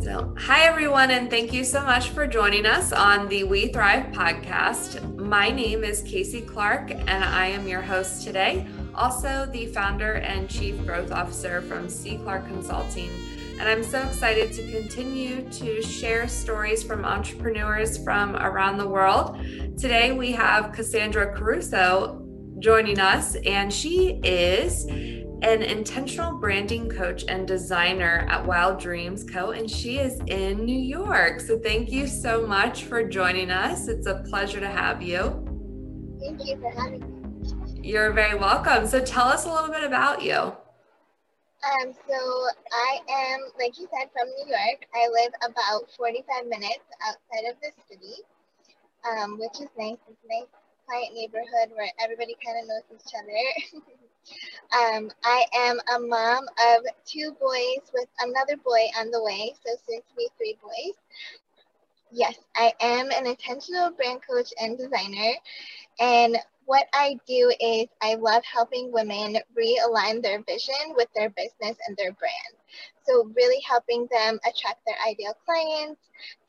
So, hi everyone, and thank you so much for joining us on the We Thrive podcast. My name is Casey Clark, and I am your host today. Also, the founder and chief growth officer from C. Clark Consulting. And I'm so excited to continue to share stories from entrepreneurs from around the world. Today, we have Cassandra Caruso joining us, and she is an intentional branding coach and designer at Wild Dreams Co. And she is in New York. So thank you so much for joining us. It's a pleasure to have you. Thank you for having me. You're very welcome. So tell us a little bit about you. Um, so I am, like you said, from New York. I live about 45 minutes outside of the city, um, which is nice. It's nice, quiet neighborhood where everybody kind of knows each other. Um, I am a mom of two boys with another boy on the way, so soon to be three boys. Yes, I am an intentional brand coach and designer. And what I do is I love helping women realign their vision with their business and their brand. So, really helping them attract their ideal clients,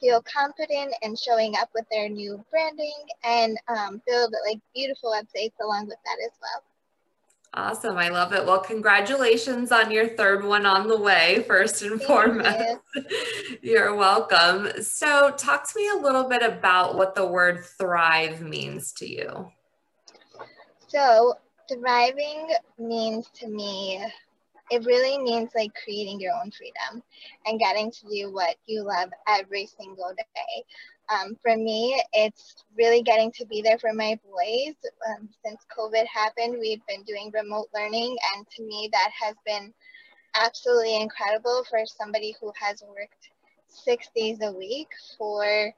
feel confident and showing up with their new branding, and um, build like beautiful websites along with that as well. Awesome. I love it. Well, congratulations on your third one on the way, first and Thank foremost. You. are welcome. So, talk to me a little bit about what the word thrive means to you. So, thriving means to me, it really means like creating your own freedom and getting to do what you love every single day. Um, for me, it's really getting to be there for my boys. Um, since COVID happened, we've been doing remote learning, and to me, that has been absolutely incredible for somebody who has worked six days a week for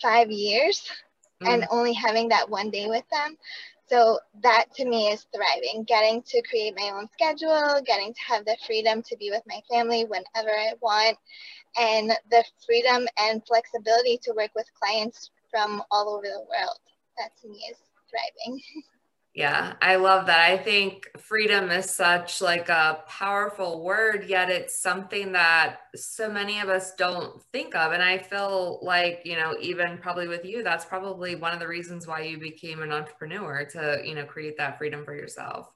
five years mm. and only having that one day with them. So that to me is thriving, getting to create my own schedule, getting to have the freedom to be with my family whenever I want, and the freedom and flexibility to work with clients from all over the world. That to me is thriving. Yeah, I love that. I think freedom is such like a powerful word, yet it's something that so many of us don't think of. And I feel like, you know, even probably with you, that's probably one of the reasons why you became an entrepreneur to, you know, create that freedom for yourself.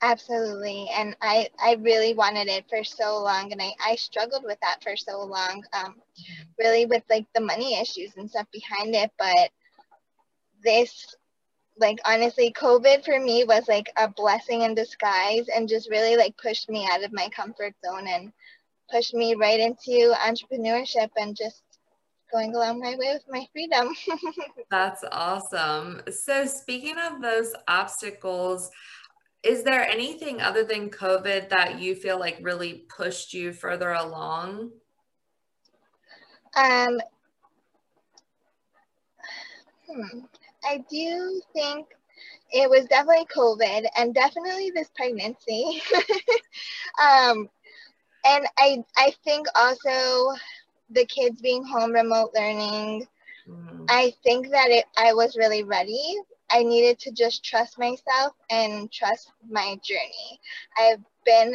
Absolutely. And I, I really wanted it for so long. And I, I struggled with that for so long, um, really with like the money issues and stuff behind it. But this like honestly covid for me was like a blessing in disguise and just really like pushed me out of my comfort zone and pushed me right into entrepreneurship and just going along my way with my freedom. That's awesome. So speaking of those obstacles is there anything other than covid that you feel like really pushed you further along? Um hmm. I do think it was definitely COVID and definitely this pregnancy. um, and I, I think also the kids being home remote learning, mm-hmm. I think that it, I was really ready. I needed to just trust myself and trust my journey. I've been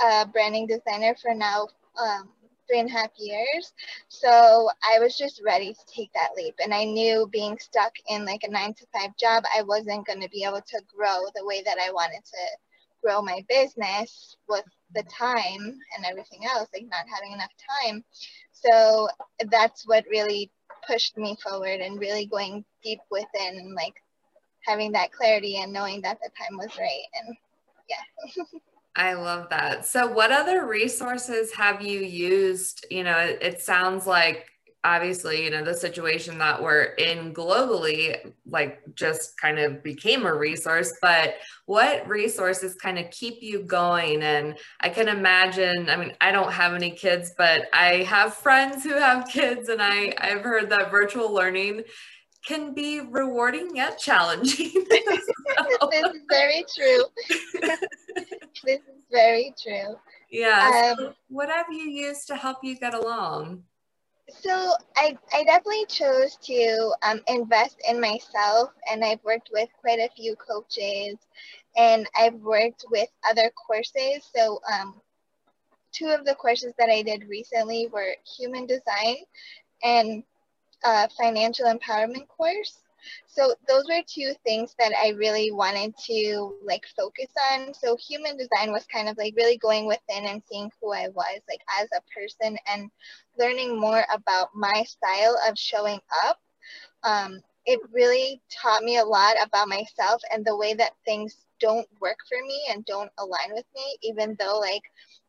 a branding designer for now um, three and a half years. So I was just ready to take that leap. And I knew being stuck in like a nine to five job, I wasn't going to be able to grow the way that I wanted to grow my business with the time and everything else, like not having enough time. So that's what really pushed me forward and really going deep within and like having that clarity and knowing that the time was right. And yeah. I love that. So, what other resources have you used? You know, it, it, sounds like obviously, you know, the situation that we're in globally, like just kind of became a resource, but what resources kind of keep you going? And I can imagine, I mean, I don't have any kids, but I have friends who have kids, and I, I've heard that virtual learning can be rewarding yet challenging. this is very true. This is very true. Yeah. Um, so what have you used to help you get along? So I, I definitely chose to um, invest in myself and I've worked with quite a few coaches and I've worked with other courses. So um, two of the courses that I did recently were human design and uh, financial empowerment course. So those were two things that I really wanted to like focus on. So human design was kind of like really going within and seeing who I was like as a person and learning more about my style of showing up. Um, it really taught me a lot about myself and the way that things don't work for me and don't align with me, even though like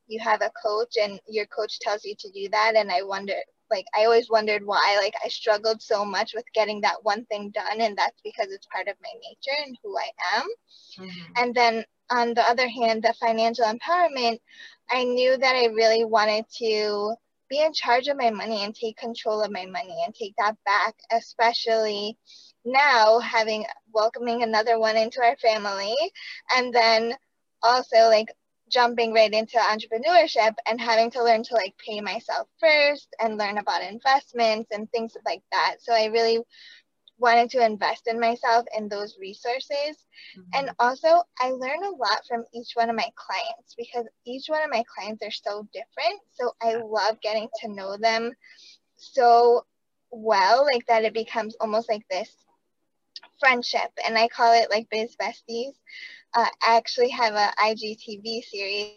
you have a coach and your coach tells you to do that. And I wonder, like, I always wondered why, like, I struggled so much with getting that one thing done. And that's because it's part of my nature and who I am. Mm-hmm. And then on the other hand, the financial empowerment, I knew that I really wanted to be in charge of my money and take control of my money and take that back, especially now having welcoming another one into our family and then also like jumping right into entrepreneurship and having to learn to like pay myself first and learn about investments and things like that. So i really wanted to invest in myself in those resources. Mm-hmm. and also i learn a lot from each one of my clients because each one of my clients are so different. So i love getting to know them so well like that it becomes almost like this friendship, and I call it like Biz Besties. Uh, I actually have a IGTV series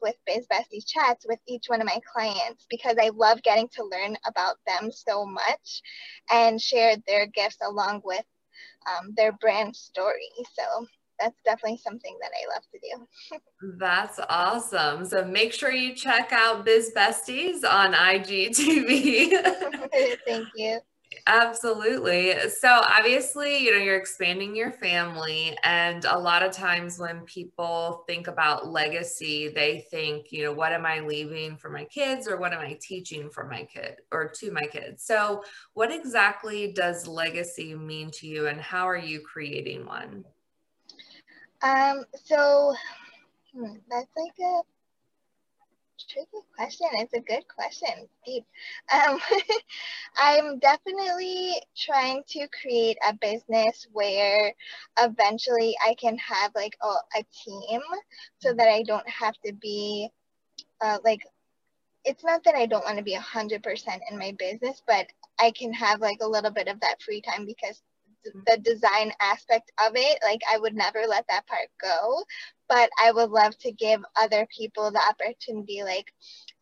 with Biz Besties chats with each one of my clients because I love getting to learn about them so much and share their gifts along with um, their brand story. So that's definitely something that I love to do. that's awesome. So make sure you check out Biz Besties on IGTV. Thank you. Absolutely. So obviously, you know, you're expanding your family and a lot of times when people think about legacy, they think, you know, what am I leaving for my kids or what am I teaching for my kid or to my kids? So, what exactly does legacy mean to you and how are you creating one? Um, so hmm, that's like a tricky question. It's a good question. Deep. Um, I'm definitely trying to create a business where eventually I can have like a, a team so that I don't have to be uh, like, it's not that I don't want to be 100% in my business, but I can have like a little bit of that free time because the design aspect of it like i would never let that part go. But i would love to give other people the opportunity like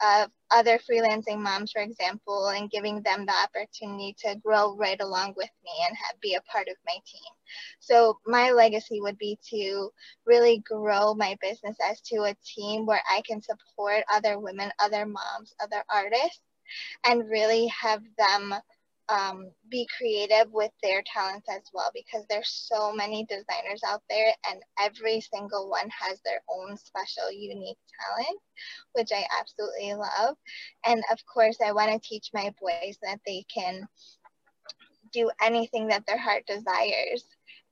uh, other freelancing moms for example and giving them the opportunity to grow right along with me and have, be a part of my team. So my legacy would be to really grow my business as to a team where i can support other women other moms other artists and really have them um, be creative with their talents as well because there's so many designers out there and every single one has their own special unique talent which i absolutely love. And of course i want to teach my boys that they can do anything that their heart desires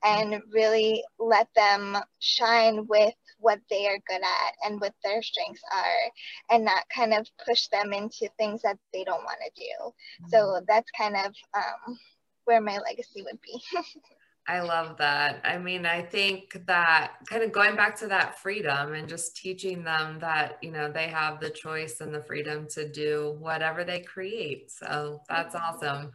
and really let them shine with what they are good at and what their strengths are and not kind of push them into things that they don't want to do so mm-hmm. that's kind of um, where my legacy would be I love that. I mean, I think that kind of going back to that freedom and just teaching them that, you know, they have the choice and the freedom to do whatever they create. So that's mm-hmm. awesome.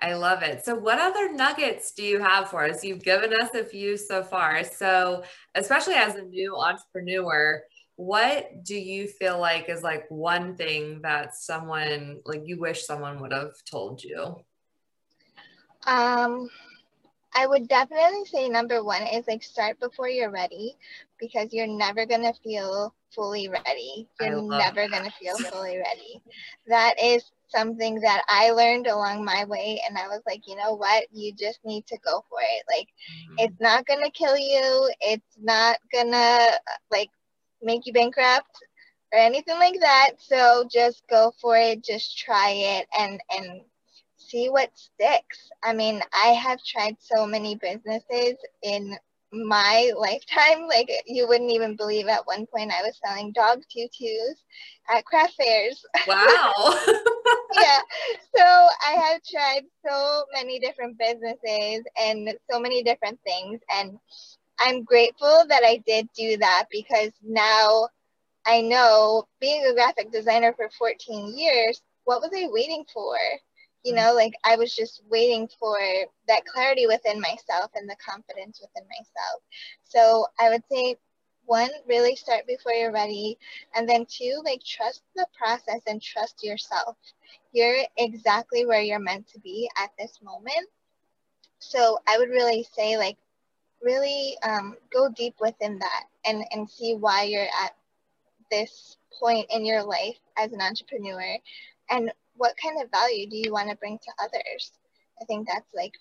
I love it. So, what other nuggets do you have for us? You've given us a few so far. So, especially as a new entrepreneur, what do you feel like is like one thing that someone like you wish someone would have told you? Um, I would definitely say number one is like start before you're ready because you're never gonna feel fully ready. You're never gonna feel fully ready. That is something that I learned along my way. And I was like, you know what? You just need to go for it. Like, mm-hmm. it's not going to kill you. It's not going to like make you bankrupt or anything like that. So just go for it. Just try it and, and see what sticks. I mean, I have tried so many businesses in my lifetime. Like you wouldn't even believe at one point I was selling dog tutus at craft fairs. Wow. yeah. So I have tried so many different businesses and so many different things. And I'm grateful that I did do that because now I know being a graphic designer for 14 years, what was I waiting for? You know, like I was just waiting for that clarity within myself and the confidence within myself. So I would say one, really start before you're ready. And then two, like trust the process and trust yourself. You're exactly where you're meant to be at this moment. So I would really say, like, really um, go deep within that and, and see why you're at this point in your life as an entrepreneur and what kind of value do you want to bring to others? I think that's like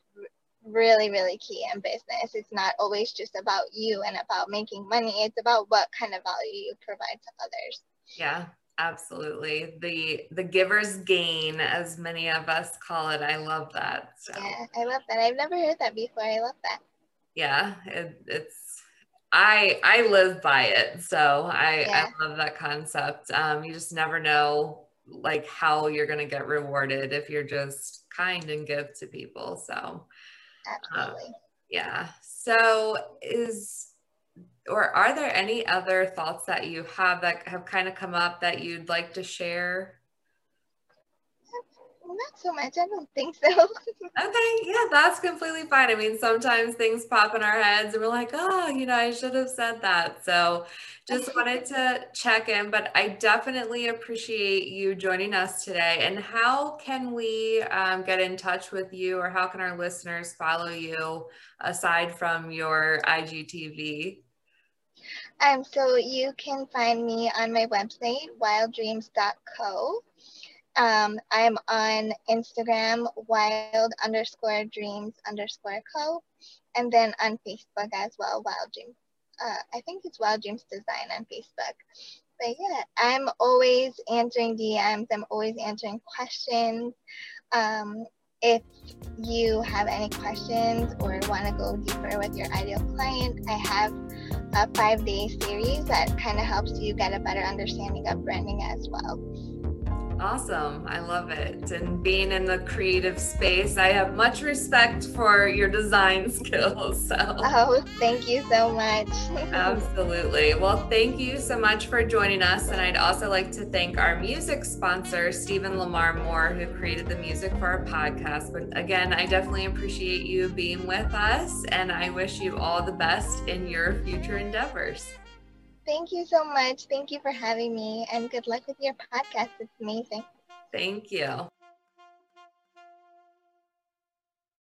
really really key in business. It's not always just about you and about making money. It's about what kind of value you provide to others. Yeah absolutely. The the giver's gain as many of us call it. I love that so. yeah i love that. I've never heard that before. I love that. Yeah it, it's i i live by it so i yeah. i love that concept. Um you just never know like how you're going to get rewarded if you're just kind and give to people so absolutely. um, yeah. So is or are there any other thoughts that you have that have kind of come up that you'd like to share not so much. I don't think so. okay, yeah, that's completely fine. I mean, sometimes things pop in our heads and we're like, oh, you know, I should have said that. So just wanted to check in, but I definitely appreciate you joining us today. And how can we um, get in touch with you or how can our listeners follow you aside from your IGTV? Um, so you can find me on my website, wilddreams.co. Um, I'm on Instagram, wild underscore dreams underscore co, and then on Facebook as well, Wild Dreams. Uh, I think it's Wild Dreams Design on Facebook. But yeah, I'm always answering DMs. I'm always answering questions. Um, if you have any questions or want to go deeper with your ideal client, I have a five day series that kind of helps you get a better understanding of branding as well. Awesome. I love it. And being in the creative space, I have much respect for your design skills. So, oh, thank you so much. Absolutely. Well, thank you so much for joining us. And I'd also like to thank our music sponsor, Stephen Lamar Moore, who created the music for our podcast. But again, I definitely appreciate you being with us. And I wish you all the best in your future endeavors. Thank you so much. Thank you for having me and good luck with your podcast. It's amazing. Thank you.